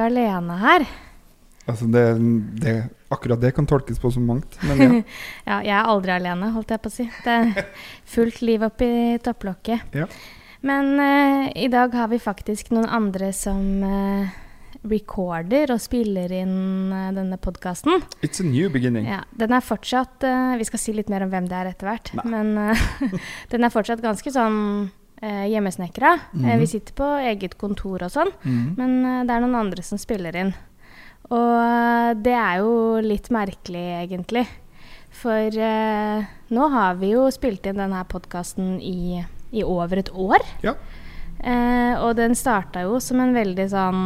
Ikke alene her. Altså det, det, akkurat det kan tolkes på så mangt, men ja. ja, jeg er aldri alene, holdt jeg på å si. Det er fullt liv oppi topplokket. Ja. Men uh, i dag har vi faktisk noen andre som uh, recorder og spiller inn uh, denne podkasten. It's a new beginning. Ja, den er fortsatt Vi skal si litt mer om hvem det er etter hvert. Men den er fortsatt ganske sånn eh, hjemmesnekra. Mm. Eh, vi mhm. sitter på eget kontor og sånn, mm. men eh, det er noen andre som spiller inn. Og eh, det er jo litt merkelig, egentlig. For eh, nå har vi jo spilt inn denne podkasten i, i, over et år. Ja. Eh, og den starta jo som en veldig sånn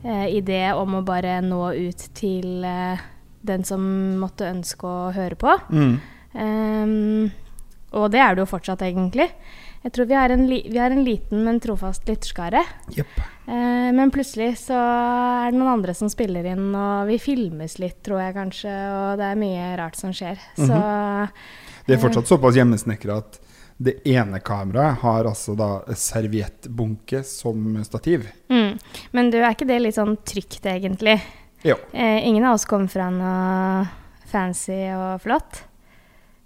idé om å bare nå ut til den som måtte ønske å høre på. Mm. Um, og det er det jo fortsatt, egentlig. Jeg tror vi er en, vi er en liten, men trofast lytterskare. Yep. Eh, men plutselig så er det noen andre som spiller inn, og vi filmes litt, tror jeg kanskje, og det er mye rart som skjer. Mm -hmm. Så Det er fortsatt såpass hjemmesnekra at det ene kameraet har altså da serviettbunke som stativ. Mm. Men du, er ikke det litt sånn trygt, egentlig? Jo. Eh, ingen av oss kommer fra noe fancy og flott.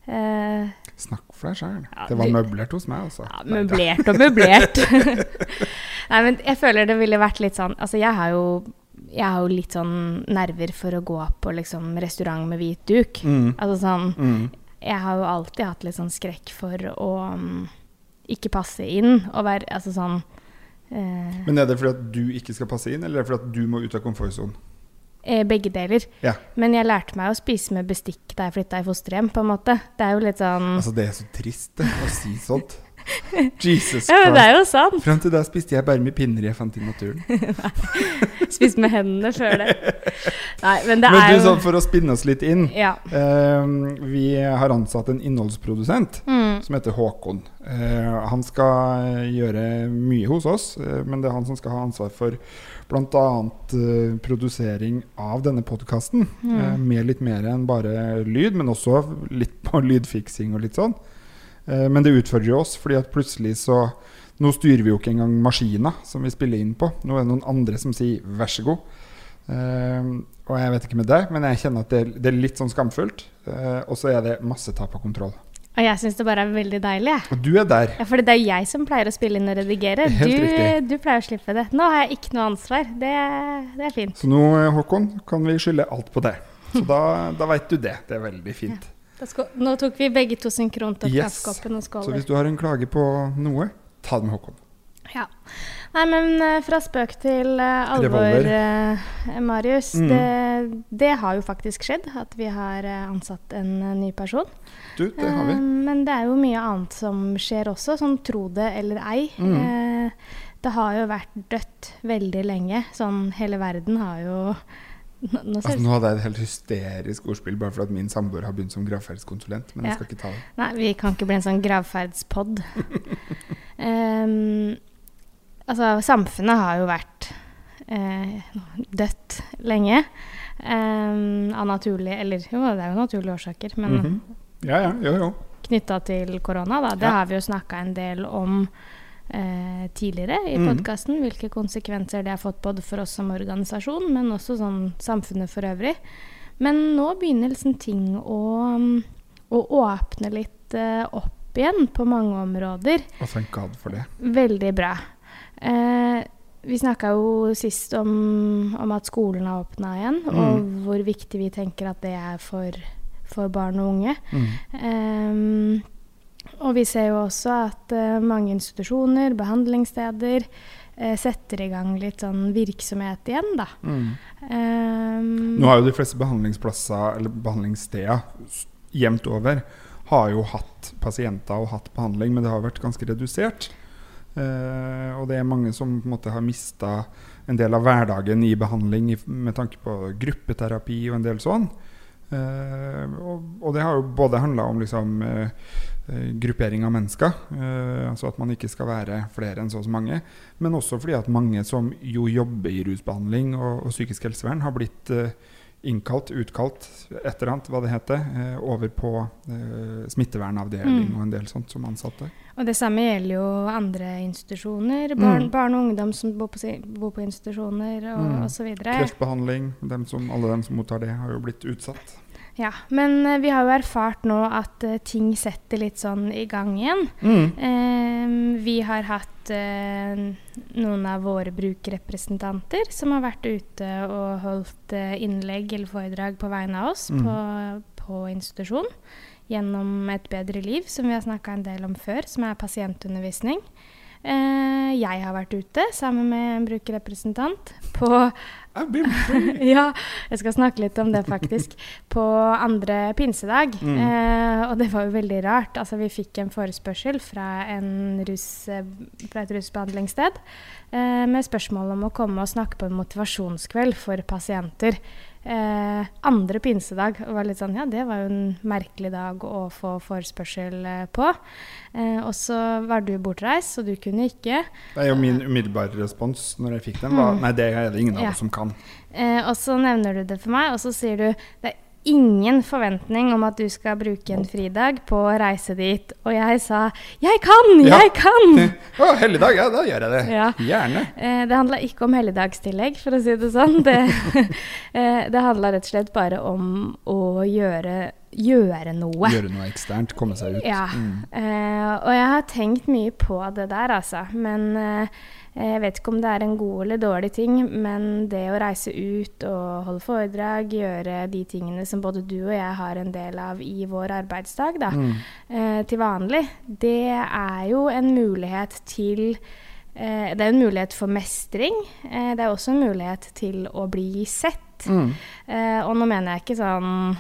Eh, Snakk for deg sjøl. Ja, det var møblert hos meg, altså. Ja, møblert og møblert. Nei, men jeg føler det ville vært litt sånn Altså, jeg har jo, jeg har jo litt sånn nerver for å gå på liksom restaurant med hvit duk. Mm. Altså sånn mm. Jeg har jo alltid hatt litt sånn skrekk for å um, ikke passe inn og være Altså sånn uh, Men er det fordi at du ikke skal passe inn, eller er det fordi at du må ut av komfortsonen? Eh, begge deler. Ja. Men jeg lærte meg å spise med bestikk da jeg flytta i fosterhjem. på en måte. Det er jo litt sånn Altså, det er så trist å si sånt. Jesus Christ. Ja, men det er jo sant. Fram til da spiste jeg bare med pinner jeg fant i naturen. Spiste med hendene før det. Nei, men det men er du, jo sånn, For å spinne oss litt inn. Ja. Uh, vi har ansatt en innholdsprodusent mm. som heter Håkon. Uh, han skal gjøre mye hos oss, uh, men det er han som skal ha ansvar for bl.a. Uh, produsering av denne podkasten. Mm. med litt mer enn bare lyd, men også litt på lydfiksing og litt sånn. Uh, men det utfordrer jo oss, fordi at plutselig så Nå styrer vi jo ikke engang maskina som vi spiller inn på. Nå er det noen andre som sier 'vær så god'. Uh, og jeg vet ikke med deg, men jeg kjenner at det det er litt sånn skamfullt. Uh, og så er det masse tap av kontroll. Og jeg syns det bare er veldig deilig. Og du er der. Ja, For det er jeg som pleier å spille inn og redigere. Du, du, pleier å slippe det. Nå har jeg ikke noe ansvar. Det, det, er fint. Så nå, Håkon, kan vi skylde alt på deg. Så da, da veit du det. Det er veldig fint. Ja. Nå tok vi begge to synkront opp yes. kaffekoppen og skåler. Så hvis du har en klage på noe, ta det med Håkon. Ja. Nei, men uh, fra spøk til uh, alvor, uh, Marius. Mm. Det, det, har jo faktisk skjedd at vi har ansatt en ny person. Du, det har vi. men det er jo mye annet som skjer også, sånn tro det eller ei. Mm. det har jo vært dødt veldig lenge. Sånn hele verden har jo nå, nå, altså, nå, hadde jeg et helt hysterisk ordspill bare fordi min samboer har begynt som gravferdskonsulent. Men ja. jeg skal ikke ta det. Nei, vi kan ikke bli en sånn gravferdspod. um, altså, samfunnet har jo vært eh, dødt lenge. Eh, av naturlige Eller jo, det er jo naturlige årsaker, men mm -hmm. ja, ja, jo, jo. knytta til korona, da. Det ja. har vi jo snakka en del om eh, tidligere i mm. podkasten. Hvilke konsekvenser det har fått både for oss som organisasjon, men også sånn samfunnet for øvrig. Men nå begynner liksom ting å, å åpne litt eh, opp igjen på mange områder. Og thank God for det. Veldig bra. Eh, vi snakka jo sist om, om, at skolen har åpna igjen, mm. og hvor viktig vi tenker at det er for, for barn og unge. Mm. Um, og vi ser jo også at uh, mange institusjoner, behandlingssteder, uh, setter i gang litt sånn virksomhet igjen, da. Mm. Um, Nå har jo de fleste behandlingsplasser, eller behandlingssteder jevnt over, har jo hatt pasienter og hatt behandling, men det har vært ganske redusert. Uh, og det er mange som på en måte har mista en del av hverdagen i behandling i, med tanke på gruppeterapi og en del sånn. Uh, og, og, det har jo både handla om liksom, uh, gruppering av mennesker, uh, altså at man ikke skal være flere enn så og så mange, men også fordi at mange som jo jobber i rusbehandling og, og psykisk helsevern, har blitt innkalt, utkalt, et eller annet, hva det heter, eh, over på eh, smittevernavdeling mm. og en del sånt som ansatte. Og det samme gjelder jo andre institusjoner. Barn, mm. barn og ungdom som bor på, bor på institusjoner og mm. osv. Kreftbehandling. Dem som, alle dem som mottar det, har jo blitt utsatt. Ja, men uh, vi har jo erfart nå at uh, ting setter litt sånn i gang igjen. Mm. Uh, vi har hatt eh, noen av våre brukerrepresentanter som har vært ute og holdt innlegg eller foredrag på vegne av oss mm. på, på institusjon gjennom Et bedre liv, som vi har snakka en del om før, som er pasientundervisning. Eh, jeg har vært ute sammen med en brukerrepresentant på Ja, jeg skal snakke litt om det, faktisk. På andre pinsedag. Mm. Eh, og det var jo veldig rart. Altså, vi fikk en forespørsel fra, en rus, fra et rusbehandlingssted eh, med spørsmål om å komme og snakke på en motivasjonskveld for pasienter eh, andre pinsedag. Og var litt sånn Ja, det var jo en merkelig dag å få forespørsel eh, på. Eh, og så var du bortreist, så du kunne ikke. Det er jo min umiddelbare respons når jeg fikk den, var mm. nei, det er det ingen av oss som kan. Eh, og så nevner du det for meg, og så sier du det er ingen forventning om at du skal bruke en fridag på å reise dit. Og jeg sa 'jeg kan, ja. jeg kan'! Å, helligdag, ja, da gjør jeg det. Ja. Gjerne. Eh, det handla ikke om helligdagstillegg, for å si det sånn. Det, eh, det handla rett og slett bare om å gjøre gjøre noe. Gjøre noe eksternt, komme seg ut. Ja. Mm. Eh, og jeg har tenkt mye på det der, altså. Men eh, jeg vet ikke om det er en god eller dårlig ting, men det å reise ut og holde foredrag, gjøre de tingene som både du og jeg har en del av i vår arbeidsdag da, mm. eh, til vanlig, det er jo en mulighet til Det er en mulighet for mestring. Det er også en mulighet til å bli sett. Mm. Og nå mener jeg ikke sånn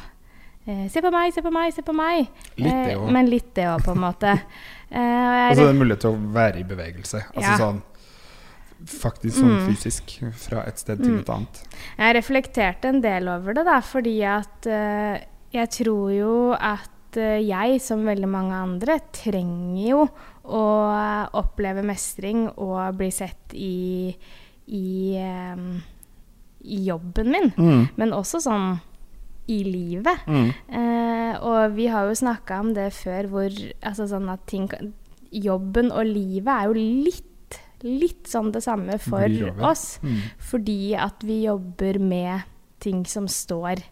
eh, Se på meg, se på meg, se på meg. Litt det. Eh, men litt det òg, på en måte. og så er det mulighet til å være i bevegelse. Altså ja. sånn faktisk sånn mm. fysisk fra et sted til mm. et annet. Jeg reflekterte en del over det, da, fordi at uh, jeg tror jo at uh, jeg, som veldig mange andre, trenger jo å oppleve mestring og bli sett i, i, um, i jobben min, mm. men også sånn i livet. Mm. Eh, og vi har jo snakka om det før, hvor altså sånn at ting Jobben og livet er jo litt litt sånn det samme for oss. Mm. Fordi at vi jobber med ting som står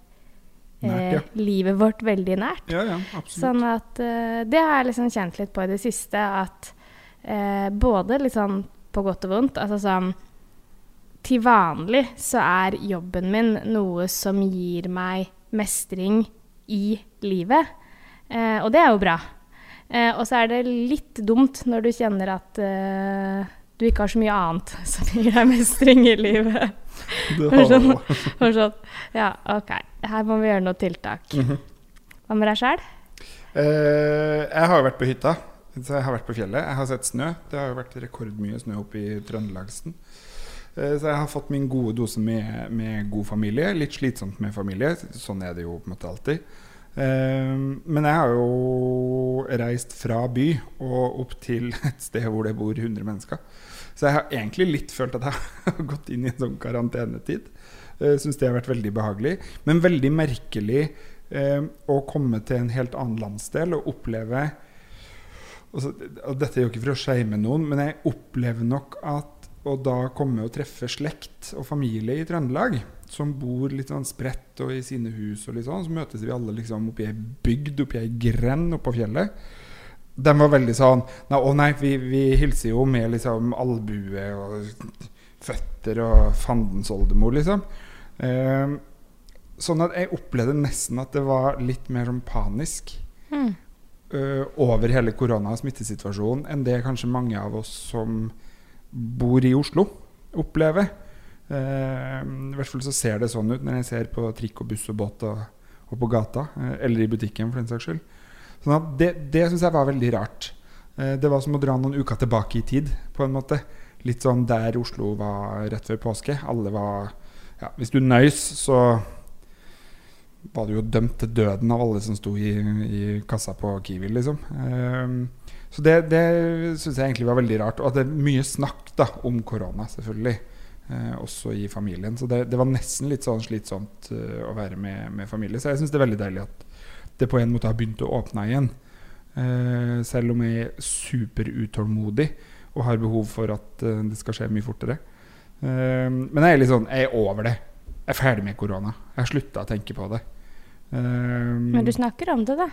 nært, ja. eh, livet vårt veldig nært. Ja, ja, sånn at eh, Det har jeg liksom kjent litt på i det siste. At eh, både litt sånn på godt og vondt Altså sånn Til vanlig så er jobben min noe som gir meg mestring i livet. Eh, og det er jo bra. Eh, og så er det litt dumt når du kjenner at eh, du ikke har så mye annet som gir deg mestring i livet. Sånn, sånn, ja, OK. Her må vi gjøre noe tiltak. -hmm. Hva med deg sjæl? Eh, jeg har jo vært på hytta. Så jeg har vært på fjellet. Jeg har sett snø. Det har jo vært rekordmye snø oppe i Trøndelagsen. Eh, så jeg har fått min gode dose med, med, god familie. Litt slitsomt med familie. Sånn er det jo på en måte alltid. Eh, men jeg har jo reist fra by og opp til et sted hvor det bor 100 mennesker. Så jeg har egentlig litt følt at jeg har gått inn i en sånn karantenetid. Uh, Syns det har vært veldig behagelig. Men veldig merkelig uh, å komme til en helt annen landsdel og oppleve og Dette er jo ikke for å shame noen, men jeg opplever nok at å da komme og treffe slekt og familie i Trøndelag, som bor litt sånn spredt og i sine hus, og litt sånn, så møtes vi alle liksom oppi ei bygd, oppi ei grend oppå fjellet de var veldig sånn nei, Å nei, vi, vi, hilser jo med liksom albue og føtter og fandens oldemor, liksom. Eh, sånn at jeg opplevde nesten at det var litt mer sånn panisk mm. eh, over hele korona- og smittesituasjonen enn det kanskje mange av oss som bor i Oslo, opplever. Eh, I hvert fall så ser det sånn ut når jeg ser på trikk og buss og båt og, og på gata, Eh, eller i butikken for den saks skyld. Sånn at det det syns jeg var veldig rart. Eh, det var som å dra noen uker tilbake i tid, på en måte. Litt sånn der Oslo var rett før påske. Alle var ja, Hvis du nøys, så var du jo dømt til døden av alle som sto i, i kassa på Kiwi, liksom. Um, så det, det syns jeg egentlig var veldig rart. Og at det er mye snakk da, om korona, selvfølgelig. Eh, også i familien. Så det, det, var nesten litt sånn slitsomt uh, å være med, med, familie. Så jeg syns det er veldig deilig at det på en måte har begynt å åpne igjen. Uh, selv om jeg er superutålmodig og har behov for at uh, det skal skje mye fortere. men jeg er litt sånn Jeg er over det. Jeg er ferdig med korona. Jeg har slutta å tenke på det. men du snakker om det, da?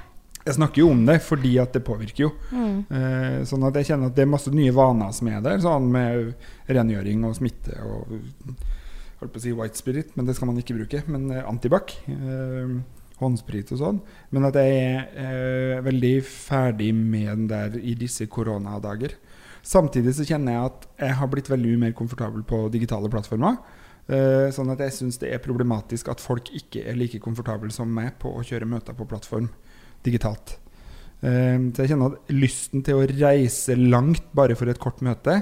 Jeg snakker jo om det fordi at det påvirker jo. Mm. Eh, sånn at jeg kjenner at det er masse nye vaner som er der, sånn med rengjøring og smitte og holdt på å si white spirit, men det skal man ikke bruke. Men eh, antibac, eh, håndsprit og sånn. Men at jeg er eh, veldig ferdig med den der i disse koronadager. Samtidig så kjenner jeg at jeg har blitt veldig mer komfortabel på digitale plattformer. Uh, sånn at jeg syns det er problematisk at folk ikke er like komfortable som meg på å kjøre møter på plattform digitalt. Um, så jeg kjenner at lysten til å reise langt bare for et kort møte,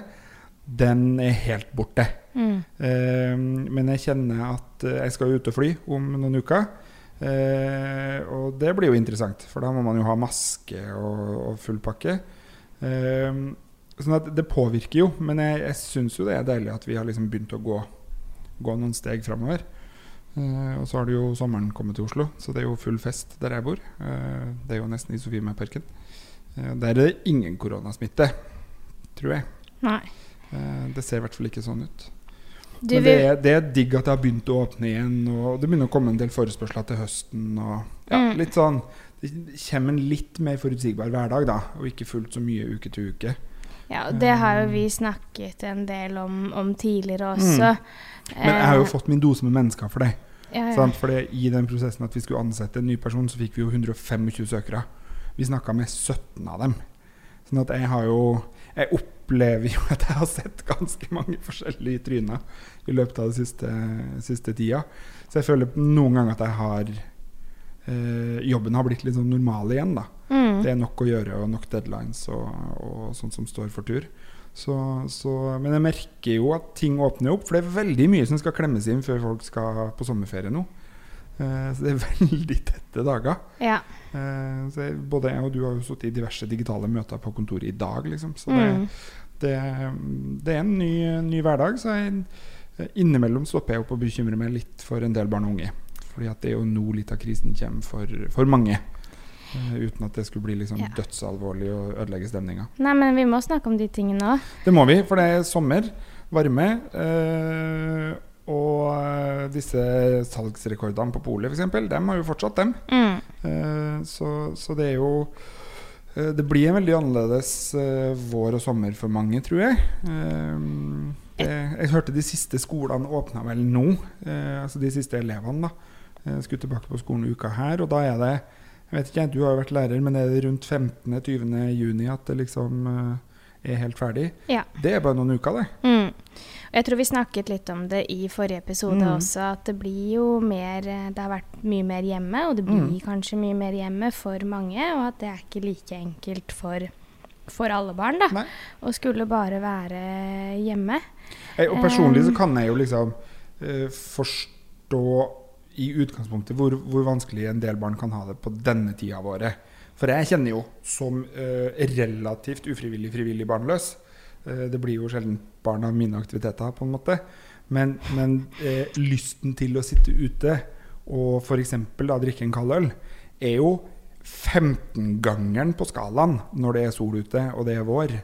den er helt borte. Mm. Um, men jeg kjenner at eh, jeg skal ut og fly om noen uker. Uh, og det blir jo interessant, for da må man jo ha maske og, og full pakke. Um, sånn at det påvirker jo, men jeg, jeg syns jo det er deilig at vi har liksom begynt å gå, gå noen steg framover. Uh, og så har det jo sommeren kommet til Oslo, så det er jo full fest der jeg bor. Uh, det er jo nesten i Sofiemarken. Uh, der er det ingen koronasmitte, tror jeg. Nei. det ser i hvert fall ikke sånn ut. Du Men det er, det er, digg at det har begynt å åpne igjen, og det begynner å komme en del forespørsler til høsten. Og ja, mm. litt sånn Det kommer en litt mer forutsigbar hverdag, da, og ikke fullt så mye uke til uke. Ja, det har jo vi snakket en del om, om tidligere også. Mm. Men jeg har jo fått min dose med mennesker for det. Ja, ja. Fordi I den prosessen at vi skulle ansette en ny person, så fikk vi jo 125 søkere. Vi snakka med 17 av dem. Sånn at jeg har jo Jeg opplever jo at jeg har sett ganske mange forskjellige tryner i løpet av den siste, siste tida. Så jeg føler noen ganger at jeg har eh, Jobben har blitt litt sånn normal igjen, da. Mm. Det er nok å gjøre og nok deadlines og, og sånt som står for tur. Så, så, men jeg merker jo at ting åpner opp, for det er veldig mye som skal klemmes inn før folk skal på sommerferie nå. Uh, så det er veldig tette dager. Ja. Så jeg, både jeg og du har jo sittet i diverse digitale møter på kontoret i dag, liksom. Så det, mm. det, det, er en ny, ny hverdag. Så jeg, innimellom stopper jeg opp og bekymrer meg litt for en del barn og unge. Fordi at det er jo nå litt av krisen kommer for, for mange. Uh, uten at det skulle bli liksom ja. dødsalvorlig og ødelegge stemninga. Nei, men vi må snakke om de tingene òg. Det må vi, for det er sommer, varme. Uh, og uh, disse salgsrekordene på polet, f.eks., dem har jo fortsatt, dem. Mm. Så, så, det er jo Det blir en veldig annerledes vår og sommer for mange, tror jeg. Det, jeg hørte de siste skolene åpna vel nå. altså de siste elevene, da. Skulle tilbake på skolen uka her, og da er det jeg vet ikke, Du har jo vært lærer, men er det rundt 15.-20. juni at det liksom uh, er helt ferdig? Ja. Det er bare noen uker, det. Mm. Jeg tror vi snakket litt om det i forrige episode mm. også, at det blir jo mer Det har vært mye mer hjemme, og det blir mm. kanskje mye mer hjemme for mange, og at det er ikke like enkelt for for alle barn, da. Å skulle bare være hjemme. Hey, og personlig så kan jeg jo liksom uh, forstå i utgangspunktet hvor, hvor, vanskelig en del barn kan ha det på denne tida av året. For jeg kjenner jo som eh, relativt ufrivillig frivillig barnløs Eh, Det blir jo sjelden barn av mine aktiviteter, på en måte. Men, men eh, lysten til å sitte ute og f.eks. drikke en kald øl er jo 15-gangeren på skalaen når det er sol ute og det er vår,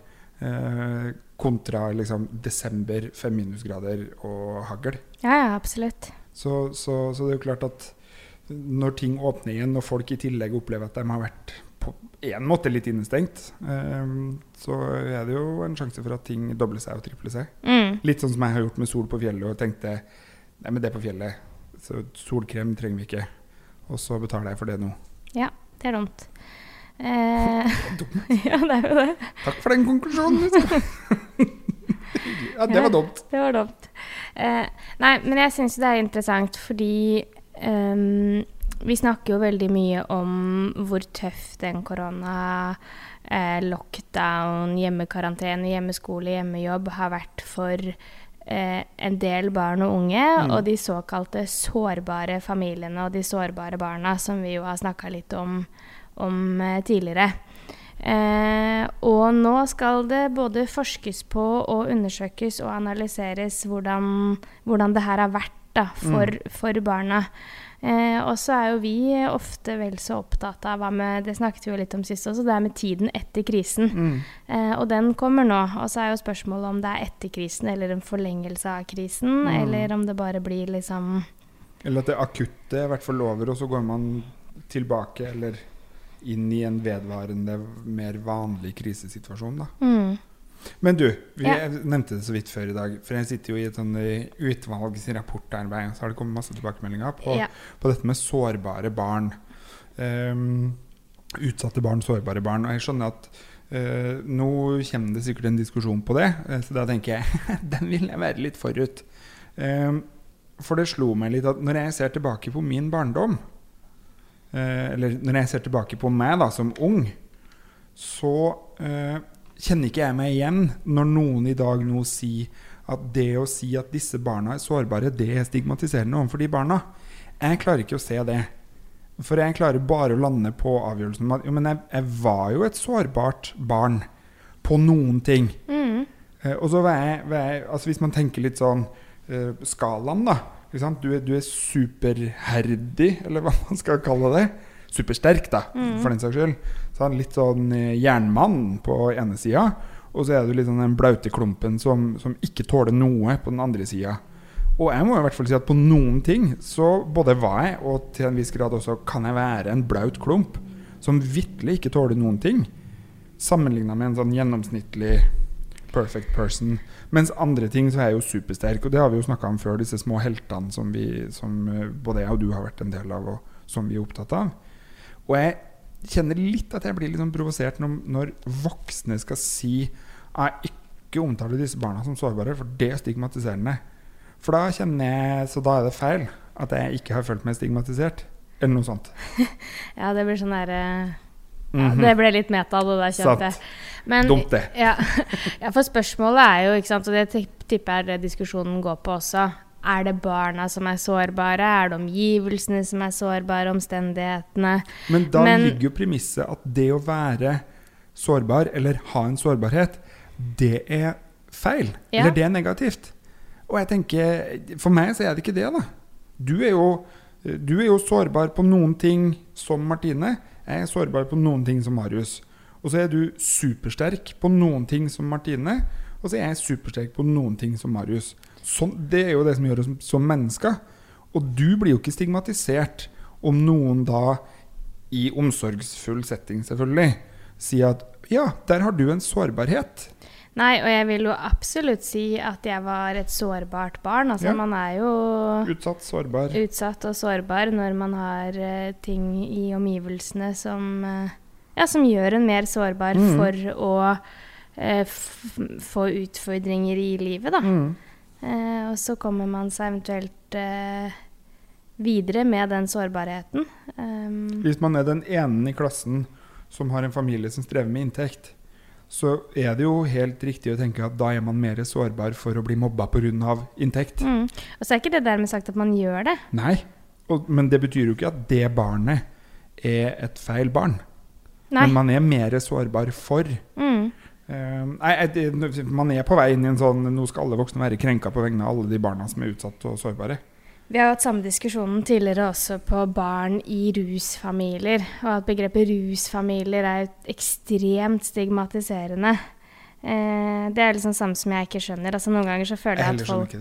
kontra liksom desember, fem minusgrader og hagl. Ja, ja, absolutt. Så, så, så, det er jo klart at når ting åpner igjen, og folk i tillegg opplever at de har vært på en måte litt innestengt, um, så er det jo en sjanse for at ting dobler seg og tripler seg. Mm. Litt sånn som jeg har gjort med sol på fjellet og tenkte Nei, men det på fjellet, så solkrem trenger vi ikke. Og så betaler jeg for det nå. Ja, det er dumt. Eh, dumt. ja, det er jo det. Takk for den konklusjonen. Ja, det var dumt. Det var dumt. Eh, nei, men jeg syns det er interessant fordi um, vi snakker jo veldig mye om hvor tøff den korona, eh, lockdown, hjemmekarantene, hjemmeskole, hjemmejobb har vært for eh, en del barn og unge, mm. og de såkalte sårbare familiene og de sårbare barna, som vi jo har snakka litt om, om eh, tidligere. Eh, og nå skal det både forskes på og undersøkes og analyseres hvordan, hvordan det her har vært da, for, mm. for barna. Eh, og så er jo vi ofte vel så opptatt av hva med Det snakket vi jo litt om sist også, det er med tiden etter krisen. Mm. Eh, og den kommer nå. Og så er jo spørsmålet om det er etter krisen eller en forlengelse av krisen, mm. eller om det bare blir liksom Eller at det akutte i hvert fall over, og så går man tilbake eller inn i en vedvarende, mer vanlig krisesituasjon, da. Mm. Men du, vi ja. nevnte det så vidt før i dag. For jeg sitter jo i et sånn eh, og Så har det kommet masse tilbakemeldinger på, ja. på dette med sårbare barn. Um, utsatte barn, sårbare barn. Og jeg skjønner at uh, nå kommer det sikkert en diskusjon på det. Uh, så da tenker jeg den vil jeg være litt forut. Um, for det slo meg litt at når jeg ser tilbake på min barndom, eller når jeg ser tilbake på meg da som ung, så kjenner ikke jeg meg igjen når noen i dag nå sier at det å si at disse barna er sårbare, det er stigmatiserende overfor de barna. Jeg klarer ikke å se det. For jeg klarer bare å lande på avgjørelsen om at jo, men jeg, jeg, var jo et sårbart barn på noen ting. Mm. Eh, og så var jeg, var jeg, altså Hvis man tenker litt sånn eh, skalaen, da. Du er, du, er, superherdig, eller hva man skal kalle det. Supersterk, da, mm. for den saks skyld. Så han litt sånn eh, jernmann på ene sida, og så er du litt sånn den blaute klumpen som, som ikke tåler noe på den andre sida. Og jeg må i hvert fall si at på noen ting så både var jeg, og til en viss grad også kan jeg være en blaut klump som vitterlig ikke tåler noen ting, sammenligna med en sånn gjennomsnittlig perfect person. Mens andre ting så er jeg jo supersterk, og det har vi jo snakka om før, disse små heltene som, vi, som eh, både jeg og du har vært en del av, og som vi er opptatt av. Og jeg kjenner litt at jeg blir litt sånn provosert når, når, voksne skal si jeg ikke omtaler disse barna som sårbare, for det er stigmatiserende. For da kjenner jeg Så da er det feil at jeg ikke har følt meg stigmatisert. Eller noe sånt. ja, det blir sånn derre ja, mm -hmm. Det ble litt meta, det der, kjente jeg. Men, Dumt, det. Ja, ja, for spørsmålet er jo, ikke sant, og det tipper jeg det diskusjonen går på også er det barna som er sårbare? Er det omgivelsene som er sårbare? Omstendighetene? Men da Men, ligger jo premisset at det å være sårbar, eller ha en sårbarhet, det er feil. Ja. Eller det er negativt. Og jeg tenker, For meg så er det ikke det, da. Du er jo, du er jo sårbar på noen ting som Martine. Jeg er sårbar på noen ting som Marius. Og så er du supersterk på noen ting som Martine. Og så er jeg supersterk på noen ting som Marius. Sånn, det er jo det som gjør oss som, mennesker. Og du blir jo ikke stigmatisert om noen da, i omsorgsfull setting selvfølgelig, sier at ja, der har du en sårbarhet. Nei, og jeg vil jo absolutt si at jeg var et sårbart barn. Altså, ja. Man er jo Utsatt, sårbar. Utsatt og sårbar når man har uh, ting i omgivelsene som, uh, ja, som gjør en mer sårbar mm. for å uh, få utfordringer i livet, da. Mm. Og så kommer man seg eventuelt videre med den sårbarheten. Um, Hvis man er den ene i klassen som har en familie som strever med inntekt, så er det jo helt riktig å tenke at da er man mer sårbar for å bli mobba pga. inntekt. Mm. Og så er ikke det dermed sagt at man gjør det. Nei, og, men det betyr jo ikke at det barnet er et feil barn. Nei. Men man er mer sårbar for. Mm. Uh, nei, man er på vei inn i en sånn Nå skal alle voksne være krenka på vegne av alle de barna som er utsatt og sårbare. Vi har hatt samme diskusjonen tidligere også på barn i rusfamilier. Og at begrepet rusfamilier er ekstremt stigmatiserende. Eh, det er liksom samme som jeg ikke skjønner. Altså Noen ganger så føler jeg, jeg at folk,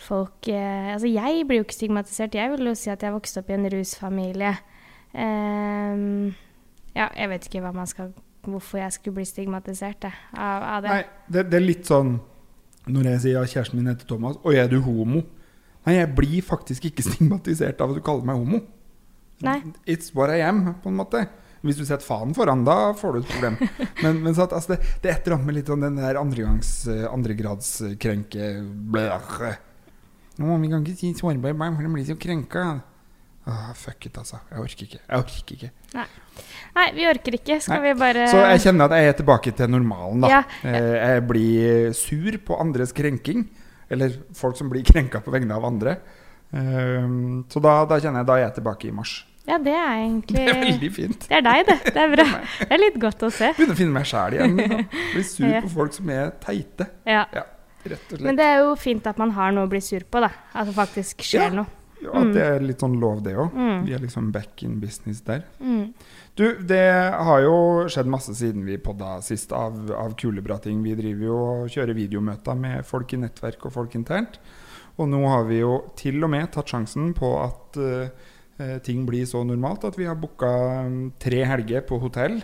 folk eh, Altså Jeg blir jo ikke stigmatisert. Jeg vil jo si at jeg vokste opp i en rusfamilie. Eh, ja, jeg vet ikke skal hvorfor jeg skulle bli stigmatisert det, av, av, det. Nei, det, det, er litt sånn når jeg sier at kjæresten min heter Thomas, og er du homo? Nei, jeg blir faktisk ikke stigmatisert av at du kaller meg homo. Nei. It's what I am, på en måte. Hvis du setter faen foran, da får du et problem. Men, men så at, altså, det, det, er et eller annet med litt sånn den der andregangs, andregradskrenke Nå, Vi kan ikke si sårbar barn, for de blir så krenka. Ah, fuck it, altså. Jeg orker ikke. Jeg orker ikke. Nei. Nei, vi orker ikke. Skal Nei. vi bare Så jeg kjenner at jeg er tilbake til normalen, da. Ja, ja. Eh, jeg blir sur på andres krenking. Eller folk som blir krenka på vegne av andre. Ehm, så da, da, kjenner jeg da er jeg tilbake i mars. Ja, det er egentlig Det er veldig fint. Det er deg, det. Det er bra. Det er litt godt å se. Begynner å finne meg sjæl igjen. Liksom. Blir sur Ja. på folk som er teite. Ja. Ja, rett og slett. Men det er jo fint at man har noe å bli sur på, da. At det faktisk skjer Ja. noe. Ja, mm. det er litt sånn lov, det òg. Mm. Vi er liksom back in business der. Mm. Du, det har jo skjedd masse siden vi podda sist av, av kule bra ting. Vi driver jo og kjører videomøter med folk i nettverk og folk internt. Og nå har vi jo til og med tatt sjansen på at uh, ting blir så normalt at vi har booka mm, tre helger på hotell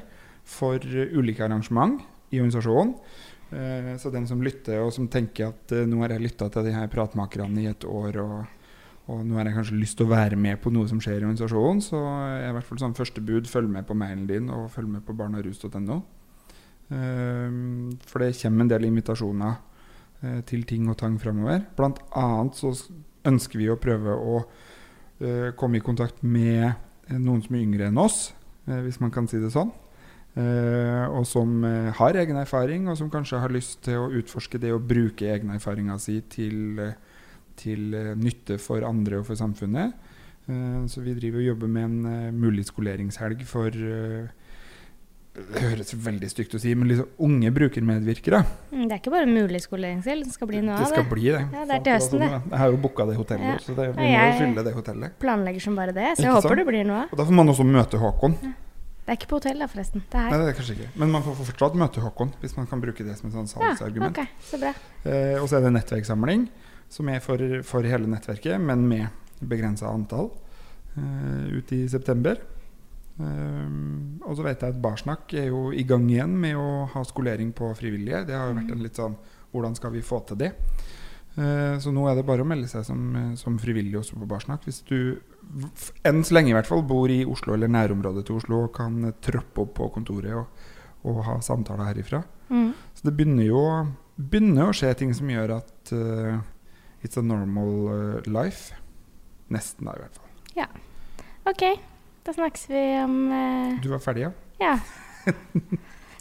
for eh, ulike arrangement i organisasjonen. Uh, så den som lytter og som tenker at uh, nå har jeg lytta til de her pratmakerne i et år, og, og nå har jeg kanskje lyst til å være med på noe som skjer i organisasjonen, så er i hvert fall sånn første bud følg med på mailen din og følg med på barnarus.no. Eh, for det kommer en del invitasjoner eh, til ting og tang framover. Blant annet så ønsker vi å prøve å eh, komme i kontakt med eh, noen som er yngre enn oss, hvis man kan si det sånn. Og som har egen erfaring, og som kanskje har lyst til å utforske det å bruke egne erfaringer si til, til eh, nytte for andre og for samfunnet. Eh, så vi driver og jobber med en eh, mulig skoleringshelg for Det høres veldig stygt å si, men liksom unge brukermedvirkere. Mm, Det er ikke bare mulig skoleringsgjeld, det skal bli noe av Det Det skal bli det. Ja, det er til høsten, det. Jeg har jo booka det hotellet, Ja. så det, vi Ja, må jo fylle det hotellet. Planlegger som bare det, så jeg Ikke håper sant? det blir noe av. Og da får man også møte Håkon. Det er ikke på hotell da, forresten. Det Nei, det er kanskje ikke. Men man får fortsatt møte Håkon, hvis man kan bruke det som et sånn Ja, okay. ok, så bra. Eh, og så er det nettverkssamling, som er for, for hele nettverket, men med begrensa antall, ut ute i september. Eh, og så vet jeg at Barsnakk er jo i gang igjen med å ha skolering på frivillige. Det har jo vært en litt sånn Hvordan skal vi få til det? Eh, så nå er det bare å melde seg som, eh, som frivillig også på Barsnakk. Hvis du enn så lenge i hvert fall bor i Oslo eller nærområdet til Oslo og kan trøppe opp på kontoret og, og ha samtaler herifra. Mm. Så det begynner jo begynner å skje ting som gjør at eh, it's a normal eh, life. Nesten, da, i hvert fall. Ok, da snakkes vi om uh... Du var ferdig, ja? Ja.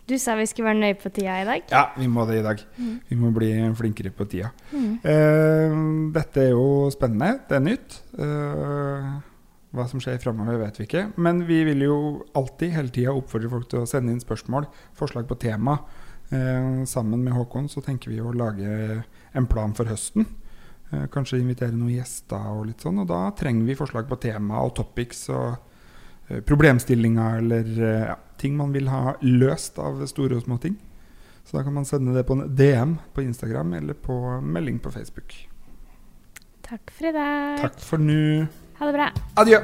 Du sa vi skulle være nøye på tida i dag. Ja, vi må det i dag. Mm. Vi må bli flinkere på tida. Mm. Uh, dette er jo spennende. Det er nytt. Uh, hva som skjer framover, vet vi ikke. Men vi vil jo alltid hele tida oppfordre folk til å sende inn spørsmål, forslag på tema. Uh, sammen med Håkon så tenker vi å lage en plan for høsten. Eh, kanskje invitere noen gjester og litt sånn. Og da trenger vi forslag på tema og topics og eh, problemstillinger eller eh, ja, ting man vil ha løst av store og små ting. Så da kan man sende det på en DM på Instagram eller på melding på Facebook. Takk for i dag. Takk for nå. Ha det bra. Adjø.